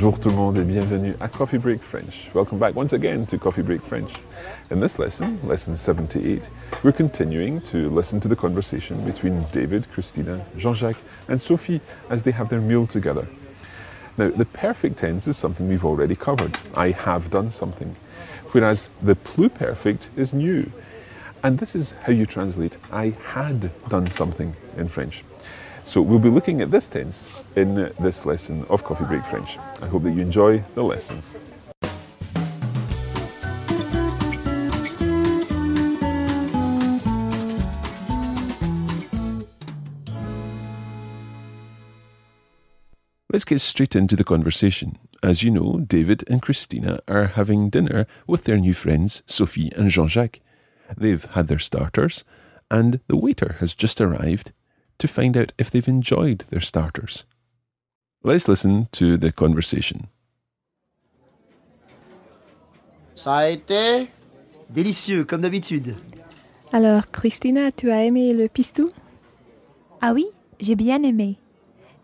Bonjour tout le monde et bienvenue à Coffee Break French. Welcome back once again to Coffee Break French. In this lesson, lesson 78, we're continuing to listen to the conversation between David, Christina, Jean-Jacques and Sophie as they have their meal together. Now, the perfect tense is something we've already covered. I have done something. Whereas the pluperfect is new. And this is how you translate I had done something in French. So we'll be looking at this tense in this lesson of Coffee Break French. I hope that you enjoy the lesson. Let's get straight into the conversation. As you know, David and Christina are having dinner with their new friends, Sophie and Jean Jacques. They've had their starters, and the waiter has just arrived to find out if they've enjoyed their starters. Let's listen to the conversation. Ça a été délicieux, comme d'habitude. Alors, Christina, tu as aimé le pistou? Ah oui, j'ai bien aimé.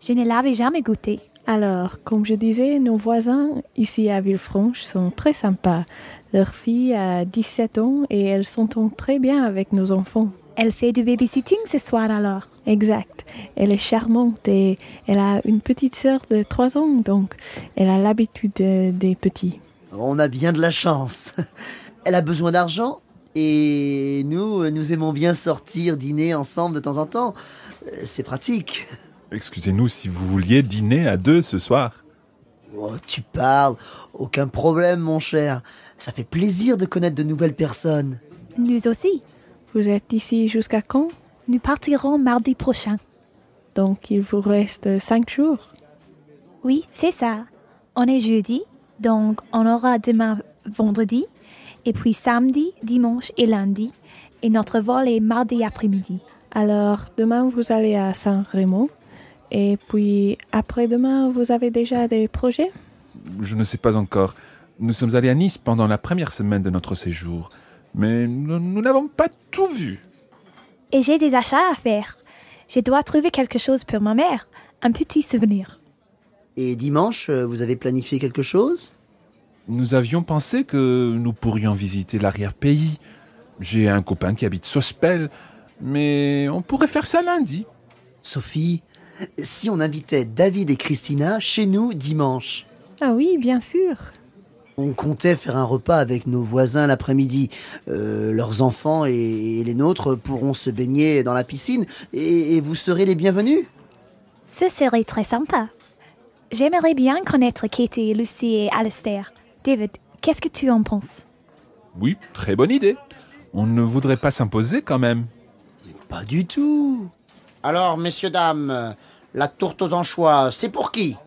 Je ne l'avais jamais goûté. Alors, comme je disais, nos voisins ici à Villefranche sont très sympas. Leur fille a 17 ans et elle s'entend très bien avec nos enfants. Elle fait du babysitting ce soir alors Exact. Elle est charmante et elle a une petite sœur de 3 ans, donc elle a l'habitude de- des petits. On a bien de la chance. Elle a besoin d'argent et nous, nous aimons bien sortir, dîner ensemble de temps en temps. Euh, C'est pratique. Excusez-nous si vous vouliez dîner à deux ce soir. Oh, tu parles. Aucun problème, mon cher. Ça fait plaisir de connaître de nouvelles personnes. Nous aussi. Vous êtes ici jusqu'à quand? Nous partirons mardi prochain. Donc il vous reste 5 jours. Oui, c'est ça. On est jeudi, donc on aura demain vendredi, et puis samedi, dimanche et lundi, et notre vol est mardi après-midi. Alors demain vous allez à Saint-Raymond et puis après-demain vous avez déjà des projets? Je ne sais pas encore. Nous sommes allés à Nice pendant la première semaine de notre séjour, mais nous nous n'avons pas tout vu. Et j'ai des achats à faire. Je dois trouver quelque chose pour ma mère, un petit souvenir. Et dimanche, euh, vous avez planifié quelque chose? Nous avions pensé que nous pourrions visiter l'arrière-pays. J'ai un copain qui habite Sospel, mais on pourrait faire ça lundi. Sophie, si on invitait David et Christina chez nous dimanche? Ah oui, bien sûr. On comptait faire un repas avec nos voisins l'après-midi. Euh, leurs enfants et, et les nôtres pourront se baigner dans la piscine et, et vous serez les bienvenus. Ce serait très sympa. J'aimerais bien connaître Katie, Lucie et Alistair. David, qu'est-ce que tu en penses? Oui, très bonne idée. On ne voudrait pas s'imposer quand même. Pas du tout. Alors, messieurs, dames, la tourte aux anchois, c'est pour qui?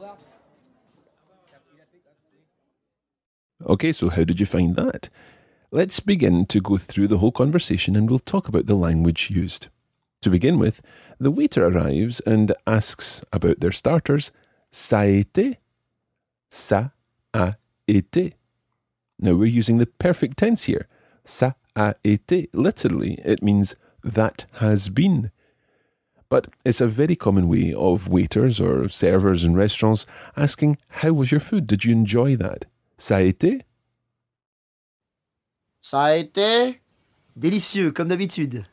Okay, so how did you find that? Let's begin to go through the whole conversation and we'll talk about the language used. To begin with, the waiter arrives and asks about their starters. Ça a été? Ça a été. Now we're using the perfect tense here. Ça a été. Literally, it means that has been. But it's a very common way of waiters or servers in restaurants asking, How was your food? Did you enjoy that? Ça a été? Ça a été délicieux, comme d'habitude.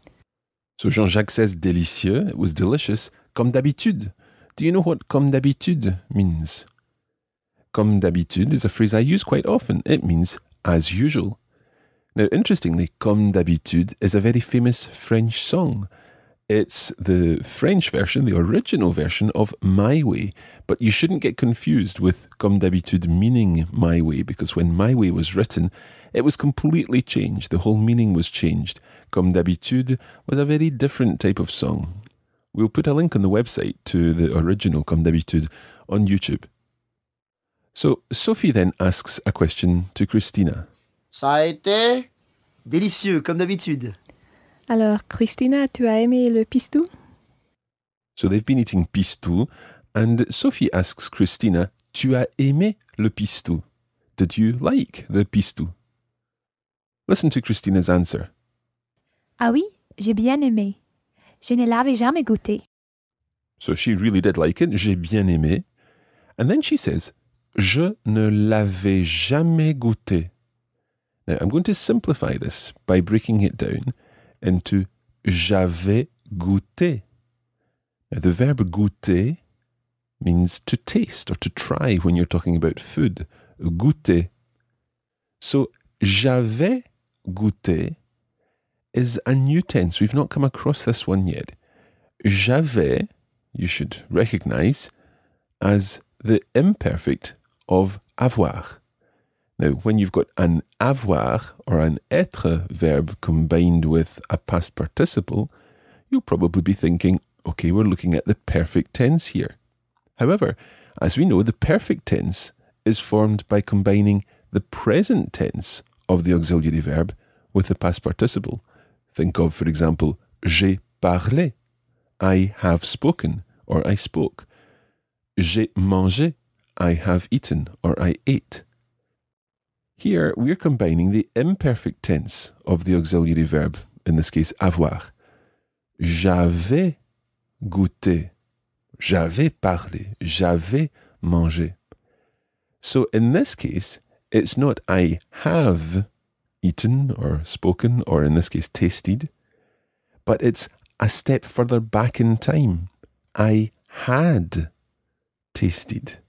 So Jean-Jacques says délicieux, it was delicious, comme d'habitude. Do you know what comme d'habitude means? Comme d'habitude is a phrase I use quite often. It means as usual. Now, interestingly, Comme d'habitude is a very famous French song. It's the French version, the original version of My Way, but you shouldn't get confused with Comme d'habitude meaning My Way, because when My Way was written, it was completely changed. The whole meaning was changed. Comme d'habitude was a very different type of song. We'll put a link on the website to the original Comme d'habitude on YouTube. So Sophie then asks a question to Christina. Ça a été délicieux, comme d'habitude. Alors, Christina, tu as aimé le pistou So they've been eating pistou, and Sophie asks Christina, Tu as aimé le pistou? Did you like the pistou? Listen to Christina's answer. Ah oui, j'ai bien aimé. Je ne l'avais jamais goûté. So she really did like it. J'ai bien aimé. And then she says, Je ne l'avais jamais goûté. Now I'm going to simplify this by breaking it down into j'avais goûté. Now the verb goûter means to taste or to try when you're talking about food. Goûter. So j'avais goûté is a new tense. We've not come across this one yet. J'avais, you should recognize, as the imperfect of avoir. Now, when you've got an avoir or an être verb combined with a past participle, you'll probably be thinking, okay, we're looking at the perfect tense here. However, as we know, the perfect tense is formed by combining the present tense of the auxiliary verb with the past participle. Think of, for example, j'ai parlé, I have spoken or I spoke. J'ai mangé, I have eaten or I ate. Here, we're combining the imperfect tense of the auxiliary verb, in this case, avoir. J'avais goûté. J'avais parlé. J'avais mangé. So in this case, it's not I have eaten or spoken, or in this case, tasted, but it's a step further back in time. I had tasted.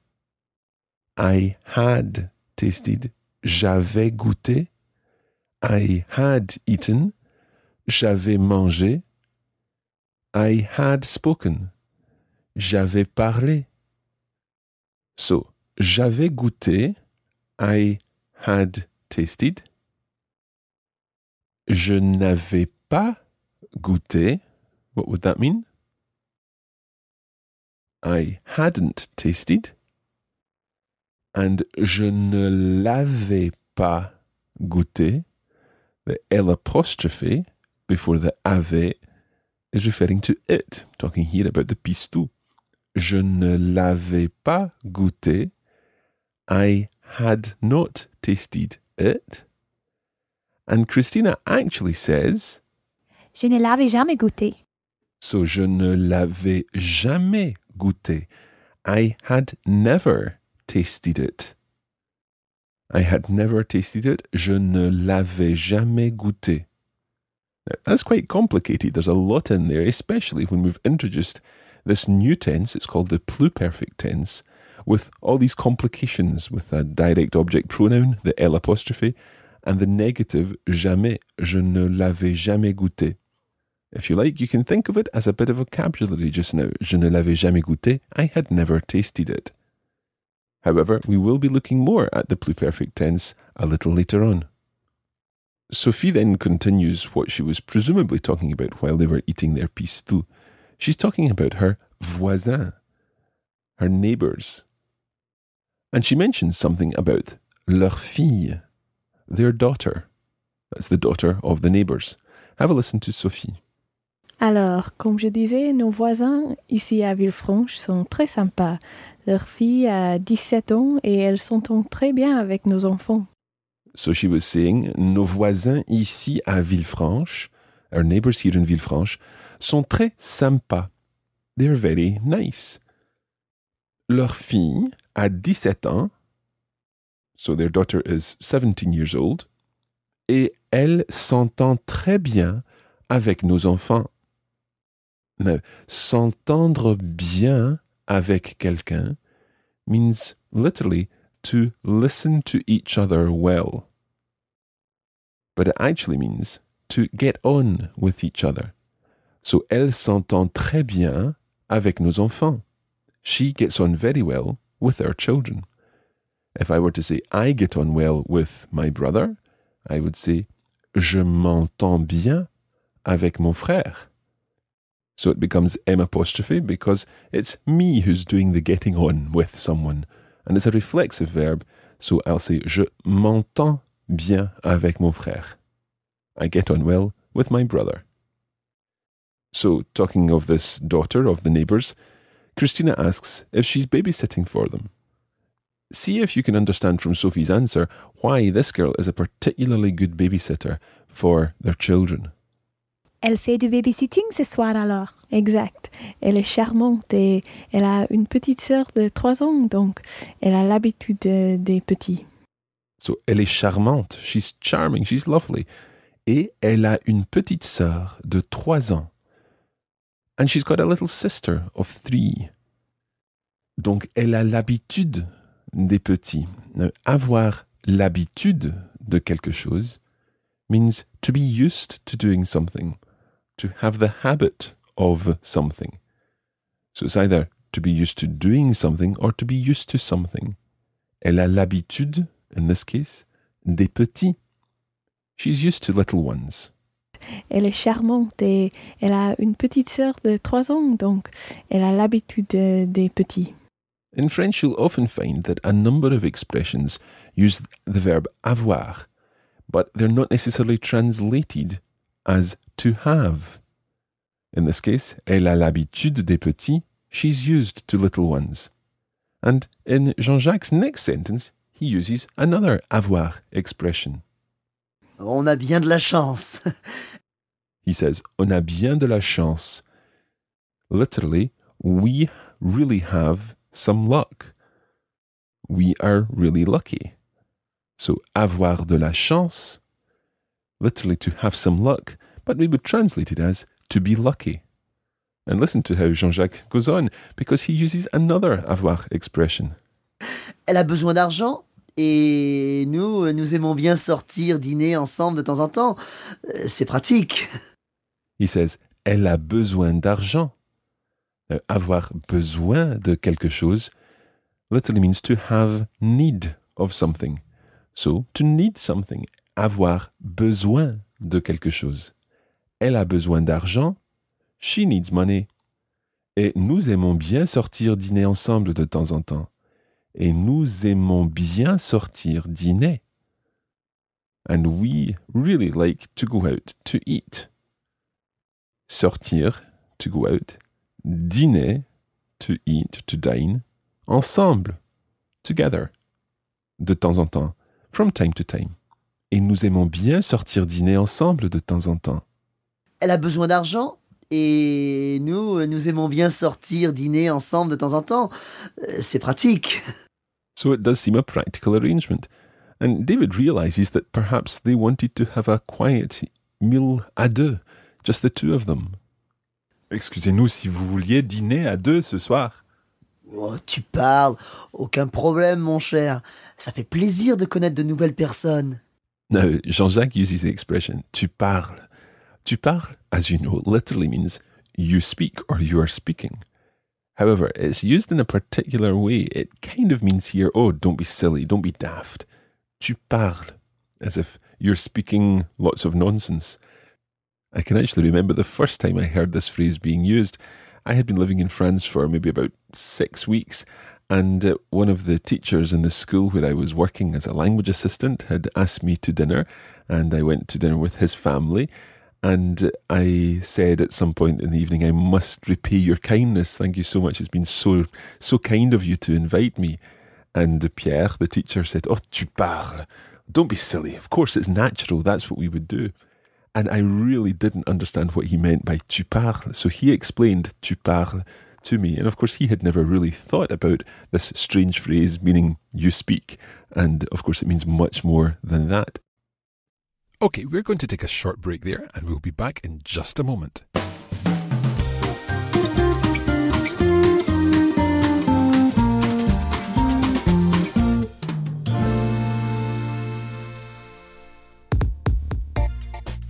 I had tasted. J'avais goûté. I had eaten. J'avais mangé. I had spoken. J'avais parlé. So, j'avais goûté. I had tasted. Je n'avais pas goûté. What would that mean? I hadn't tasted. And je ne l'avais pas goûté. The L apostrophe before the avait is referring to it, talking here about the pistou. Je ne l'avais pas goûté. I had not tasted it. And Christina actually says, Je ne l'avais jamais goûté. So je ne l'avais jamais goûté. I had never tasted it. I had never tasted it. Je ne l'avais jamais goûté. Now, that's quite complicated. There's a lot in there, especially when we've introduced this new tense. It's called the pluperfect tense, with all these complications with a direct object pronoun, the L apostrophe, and the negative jamais. Je ne l'avais jamais goûté. If you like, you can think of it as a bit of vocabulary just now. Je ne l'avais jamais goûté. I had never tasted it. However, we will be looking more at the pluperfect tense a little later on. Sophie then continues what she was presumably talking about while they were eating their pistou. She's talking about her voisins, her neighbours. And she mentions something about leur fille, their daughter. That's the daughter of the neighbours. Have a listen to Sophie. Alors, comme je disais, nos voisins ici à Villefranche sont très sympas. Leur fille a 17 ans et elle s'entend très bien avec nos enfants. So she was saying, nos voisins ici à Villefranche, our neighbours here in Villefranche, sont très sympas. They're very nice. Leur fille a 17 ans, so their daughter is 17 years old, et elle s'entend très bien avec nos enfants. Now, s'entendre bien avec quelqu'un means literally to listen to each other well. But it actually means to get on with each other. So elle s'entend très bien avec nos enfants. She gets on very well with our children. If I were to say I get on well with my brother, I would say je m'entends bien avec mon frère. So it becomes M apostrophe because it's me who's doing the getting on with someone. And it's a reflexive verb, so I'll say je m'entends bien avec mon frère. I get on well with my brother. So, talking of this daughter of the neighbours, Christina asks if she's babysitting for them. See if you can understand from Sophie's answer why this girl is a particularly good babysitter for their children. Elle fait du babysitting ce soir alors. Exact. Elle est charmante et elle a une petite sœur de 3 ans, donc elle a l'habitude de- des petits. So, elle est charmante. She's charming. She's lovely. Et elle a une petite sœur de trois ans. And she's got a little sister of three. Donc, elle a l'habitude des petits. Now, avoir l'habitude de quelque chose means to be used to doing something, to have the habit of something. So it's either to be used to doing something or to be used to something. Elle a l'habitude, in this case, des petits. She's used to little ones. Elle est charmante et elle a une petite sœur de 3 ans, donc elle a l'habitude de- des petits. In French, you'll often find that a number of expressions use the verb avoir, but they're not necessarily translated as to have. In this case, elle a l'habitude des petits, she's used to little ones. And in Jean Jacques' next sentence, he uses another avoir expression. On a bien de la chance. He says, On a bien de la chance. Literally, we really have some luck. We are really lucky. So, avoir de la chance, literally to have some luck, but we would translate it as to be lucky. And listen to how Jean Jacques goes on, because he uses another avoir expression. Elle a besoin d'argent et nous, nous aimons bien sortir, dîner ensemble de temps en temps. Euh, C'est pratique. He says, elle a besoin d'argent. Now, avoir besoin de quelque chose literally means to have need of something. So, to need something, avoir besoin de quelque chose. Elle a besoin d'argent. She needs money. Et nous aimons bien sortir dîner ensemble de temps en temps. Et nous aimons bien sortir dîner. And we really like to go out to eat sortir, to go out, dîner, to eat, to dine, ensemble, together, de temps en temps, from time to time. Et nous aimons bien sortir dîner ensemble de temps en temps. Elle a besoin d'argent et nous, nous aimons bien sortir, dîner ensemble de temps en temps. Euh, C'est pratique. So it does seem a practical arrangement. And David realizes that perhaps they wanted to have a quiet meal à deux, just the two of them. Excusez-nous si vous vouliez dîner à deux ce soir. Oh, tu parles. Aucun problème, mon cher. Ça fait plaisir de connaître de nouvelles personnes. Now, Jean-Jacques uses the expression tu parles. Tu parles, as you know, literally means you speak or you are speaking. However, it's used in a particular way. It kind of means here, oh, don't be silly, don't be daft. Tu parles, as if you're speaking lots of nonsense. I can actually remember the first time I heard this phrase being used. I had been living in France for maybe about six weeks, and uh, one of the teachers in the school where I was working as a language assistant had asked me to dinner, and I went to dinner with his family. And I said at some point in the evening, I must repay your kindness. Thank you so much. It's been so so kind of you to invite me. And Pierre, the teacher, said, Oh, tu parles. Don't be silly. Of course, it's natural. That's what we would do. And I really didn't understand what he meant by tu parles. So he explained tu parles to me. And of course, he had never really thought about this strange phrase meaning you speak. And of course, it means much more than that. Okay, we're going to take a short break there and we'll be back in just a moment.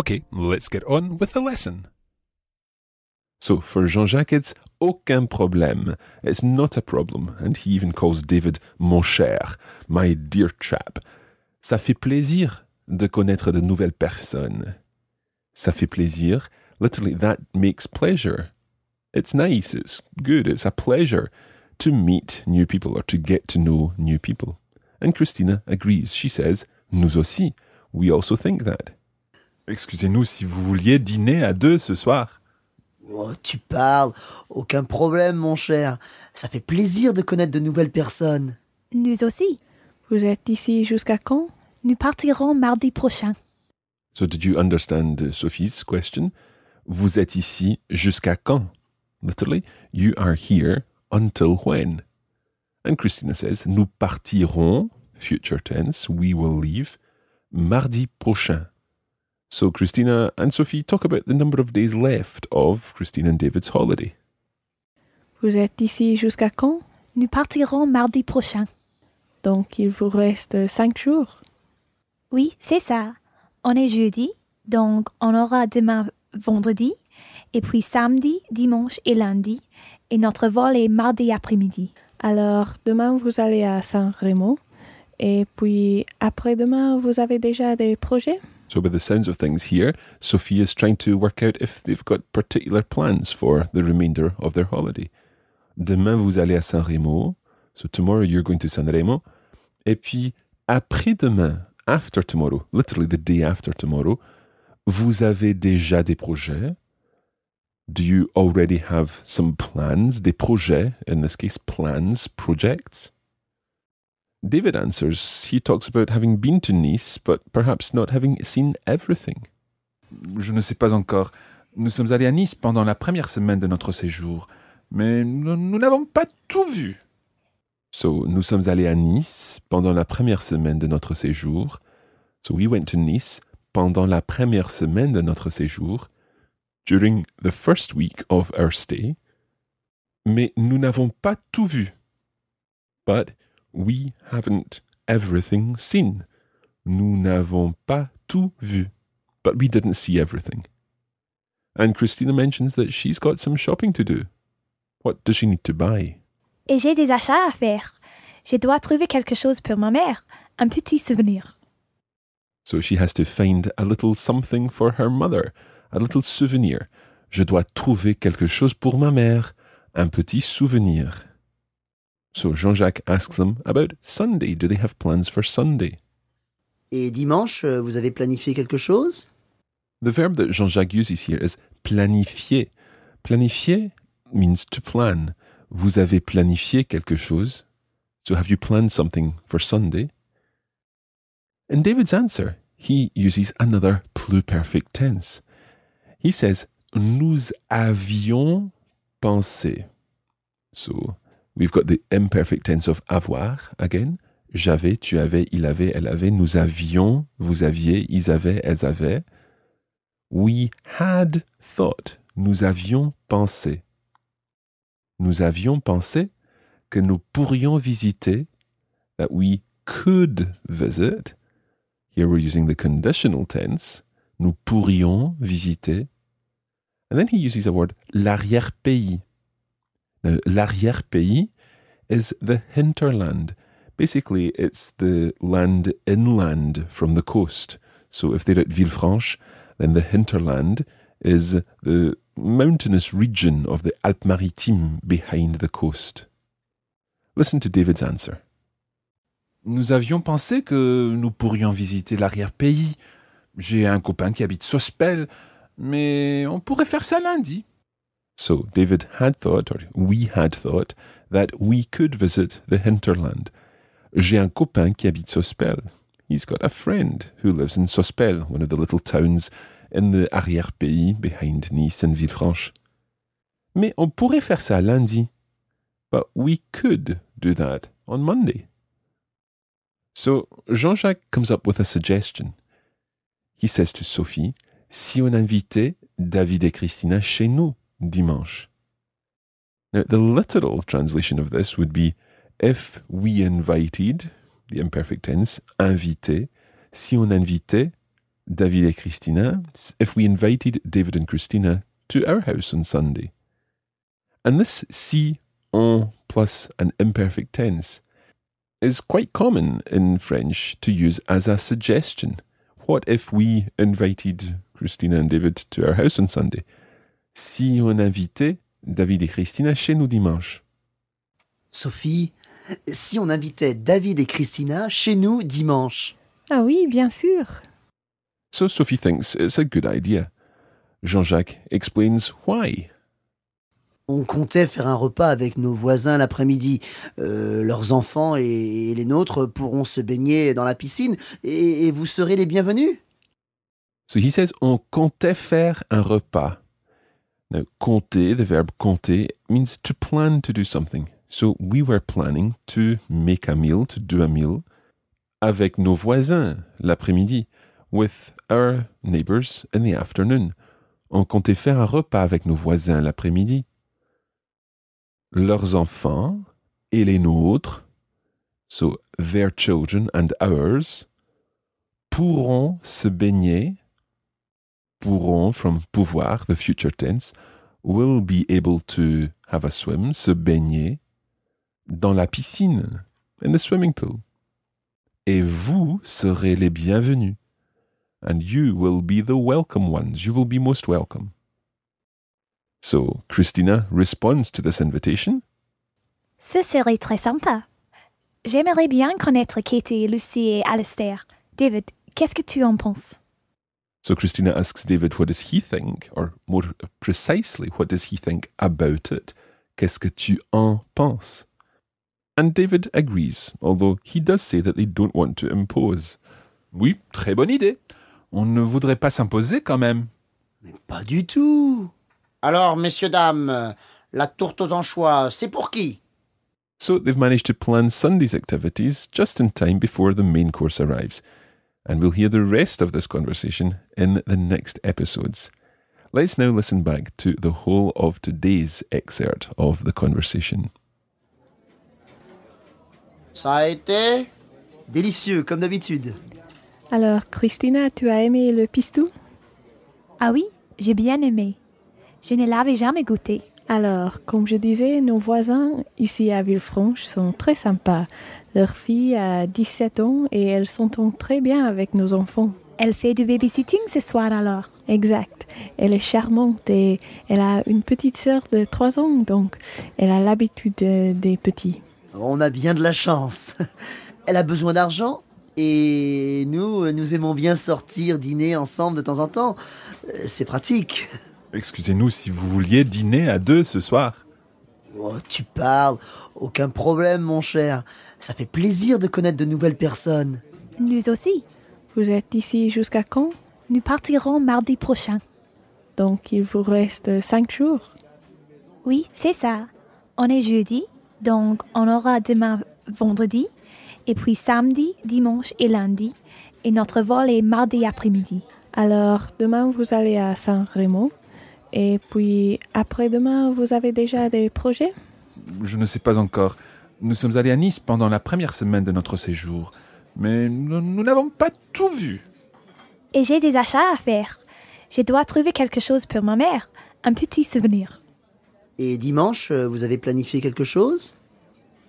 Okay, let's get on with the lesson. So, for Jean Jacques, it's aucun problème. It's not a problem. And he even calls David mon cher, my dear chap. Ça fait plaisir de connaître de nouvelles personnes. Ça fait plaisir. Literally, that makes pleasure. It's nice, it's good, it's a pleasure to meet new people or to get to know new people. And Christina agrees. She says, Nous aussi. We also think that. Excusez-nous si vous vouliez dîner à deux ce soir. Oh, tu parles. Aucun problème, mon cher. Ça fait plaisir de connaître de nouvelles personnes. Nous aussi. Vous êtes ici jusqu'à quand? Nous partirons mardi prochain. So, did you understand Sophie's question? Vous êtes ici jusqu'à quand? Literally, you are here until when? And Christina says, Nous partirons, future tense, we will leave, mardi prochain. So Christina and Sophie talk about the number of days left of Christina and David's holiday. Vous êtes ici jusqu'à quand? Nous partirons mardi prochain. Donc il vous reste cinq jours? Oui, c'est ça. On est jeudi, donc on aura demain vendredi, et puis samedi, dimanche et lundi, et notre vol est mardi après-midi. Alors demain vous allez à Saint-Rémy et puis après-demain vous avez déjà des projets? So, by the sounds of things here, Sophie is trying to work out if they've got particular plans for the remainder of their holiday. Demain, vous allez à San Remo. So, tomorrow you're going to San Remo. Et puis, après-demain, after tomorrow, literally the day after tomorrow, vous avez déjà des projets. Do you already have some plans? Des projets, in this case, plans, projects? David answers, he talks about having been to Nice, but perhaps not having seen everything. Je ne sais pas encore. Nous sommes allés à Nice pendant la première semaine de notre séjour, mais nous n'avons pas tout vu. So, nous sommes allés à Nice pendant la première semaine de notre séjour. So, we went to Nice pendant la première semaine de notre séjour, during the first week of our stay. Mais nous n'avons pas tout vu. But we haven't everything seen. Nous n'avons pas tout vu. But we didn't see everything. And Christina mentions that she's got some shopping to do. What does she need to buy? Et j'ai des achats à faire. Je dois trouver quelque chose pour ma mère, un petit souvenir. So she has to find a little something for her mother, a little souvenir. Je dois trouver quelque chose pour ma mère, un petit souvenir. So Jean-Jacques asks them about Sunday. Do they have plans for Sunday? Et dimanche, euh, vous avez planifié quelque chose The verb that Jean-Jacques uses here is planifier. Planifier means to plan. Vous avez planifié quelque chose. So have you planned something for Sunday? In David's answer, he uses another pluperfect tense. He says, Nous avions pensé. So we've got the imperfect tense of avoir again. J'avais, tu avais, il avait, elle avait. Nous avions, vous aviez, ils avaient, elles avaient. We had thought. Nous avions pensé. Nous avions pensé que nous pourrions visiter, that we could visit. Here we're using the conditional tense. Nous pourrions visiter. And then he uses the word l'arrière-pays. Now, l'arrière-pays is the hinterland. Basically, it's the land inland from the coast. So if they're at Villefranche, then the hinterland is the mountainous region of the Alpes-Maritimes behind the coast. Listen to David's answer. Nous avions pensé que nous pourrions visiter l'arrière-pays. J'ai un copain qui habite Sospel, mais on pourrait faire ça lundi. So David had thought, or we had thought, that we could visit the hinterland. J'ai un copain qui habite Sospel. He's got a friend who lives in Sospel, one of the little towns in the arrière-pays behind Nice and Villefranche. Mais on pourrait faire ça lundi. But we could do that on Monday. So Jean-Jacques comes up with a suggestion. He says to Sophie, si on invitait David et Christina chez nous dimanche. Now, the literal translation of this would be if we invited, the imperfect tense, invité, si on invitait David et Christina, if we invited David and Christina to our house on Sunday. And this si, on plus an imperfect tense is quite common in French to use as a suggestion. What if we invited Christina and David to our house on Sunday? Si on invitait David et Christina chez nous dimanche. Sophie, si on invitait David et Christina chez nous dimanche Ah oui, bien sûr. So Sophie thinks it's a good idea. Jean-Jacques explains why. On comptait faire un repas avec nos voisins l'après-midi. Euh, leurs enfants et, les nôtres pourront se baigner dans la piscine et, et vous serez les bienvenus? So he says on comptait faire un repas. Now, compter, the verb compter, means to plan to do something. So we were planning to make a meal, to do a meal, avec nos voisins l'après-midi, with our neighbors in the afternoon. On comptait faire un repas avec nos voisins l'après-midi. Leurs enfants et les nôtres, so their children and ours, pourront se baigner pourront from pouvoir, the future tense, will be able to have a swim, se baigner, dans la piscine, in the swimming pool. Et vous serez les bienvenus. And you will be the welcome ones. You will be most welcome. So, Christina responds to this invitation. Ce serait très sympa. J'aimerais bien connaître Katie, Lucie et Alistair. David, qu'est-ce que tu en penses? So Christina asks David, what does he think? Or more precisely, what does he think about it? Qu'est-ce que tu en penses? And David agrees, although he does say that they don't want to impose. Oui, très bonne idée. On ne voudrait pas s'imposer quand même. Mais pas du tout. Alors, messieurs, dames, la tourte aux anchois, c'est pour qui So they've managed to plan Sunday's activities just in time before the main course arrives. And we'll hear the rest of this conversation in the next episodes. Let's now listen back to the whole of today's excerpt of the conversation. Ça a été délicieux, comme d'habitude. Alors, Christina, tu as aimé le pistou? Ah oui, j'ai bien aimé. Je ne l'avais jamais goûté. Alors, comme je disais, nos voisins ici à Villefranche sont très sympas. Leur fille a 17 ans et elle s'entend très bien avec nos enfants. Elle fait du babysitting ce soir alors? Exact. Elle est charmante et elle a une petite sœur de 3 ans, donc elle a l'habitude de- des petits. On a bien de la chance. Elle a besoin d'argent et nous, nous aimons bien sortir, dîner ensemble de temps en temps. Euh, C'est pratique. Excusez-nous si vous vouliez dîner à deux ce soir. Oh, tu parles. Aucun problème, mon cher. Ça fait plaisir de connaître de nouvelles personnes. Nous aussi. Vous êtes ici jusqu'à quand? Nous partirons mardi prochain. Donc il vous reste cinq jours. Oui, c'est ça. On est jeudi, donc on aura demain vendredi, et puis samedi, dimanche et lundi, et notre vol est mardi après-midi. Alors demain vous allez à Saint-Raymond? Et puis après-demain vous avez déjà des projets? Je ne sais pas encore. Nous sommes allés à Nice pendant la première semaine de notre séjour, mais nous n'avons pas tout vu. Et j'ai des achats à faire. Je dois trouver quelque chose pour ma mère, un petit souvenir. Et dimanche, euh, vous avez planifié quelque chose?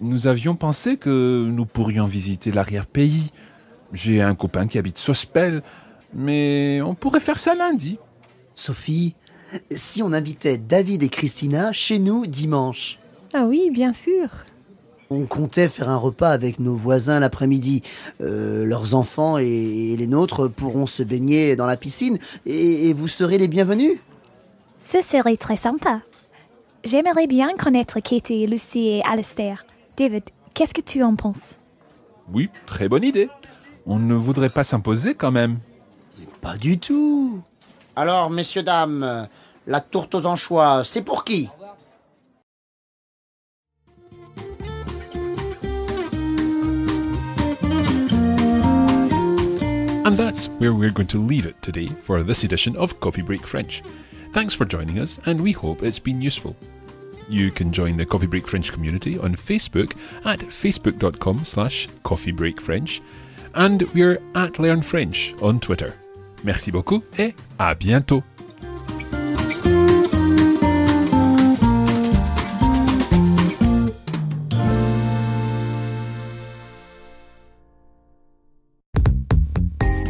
Nous avions pensé que nous pourrions visiter l'arrière-pays. J'ai un copain qui habite Sospel, mais on pourrait faire ça lundi. Sophie, si on invitait David et Christina chez nous dimanche Ah oui, bien sûr. On comptait faire un repas avec nos voisins l'après-midi. Euh, leurs enfants et, les nôtres pourront se baigner dans la piscine et, et vous serez les bienvenus? Ce serait très sympa. J'aimerais bien connaître Katie, Lucie et Alistair. David, qu'est-ce que tu en penses? Oui, très bonne idée. On ne voudrait pas s'imposer quand même. Pas du tout. Alors, messieurs, dames, la tourte aux anchois, c'est pour qui And that's where we're going to leave it today for this edition of Coffee Break French. Thanks for joining us, and we hope it's been useful. You can join the Coffee Break French community on Facebook at facebook.com slash coffeebreakfrench, and we're at Learn French on Twitter. Merci beaucoup et à bientôt!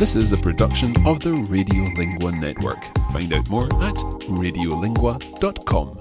This is a production of the Radiolingua Network. Find out more at radiolingua.com.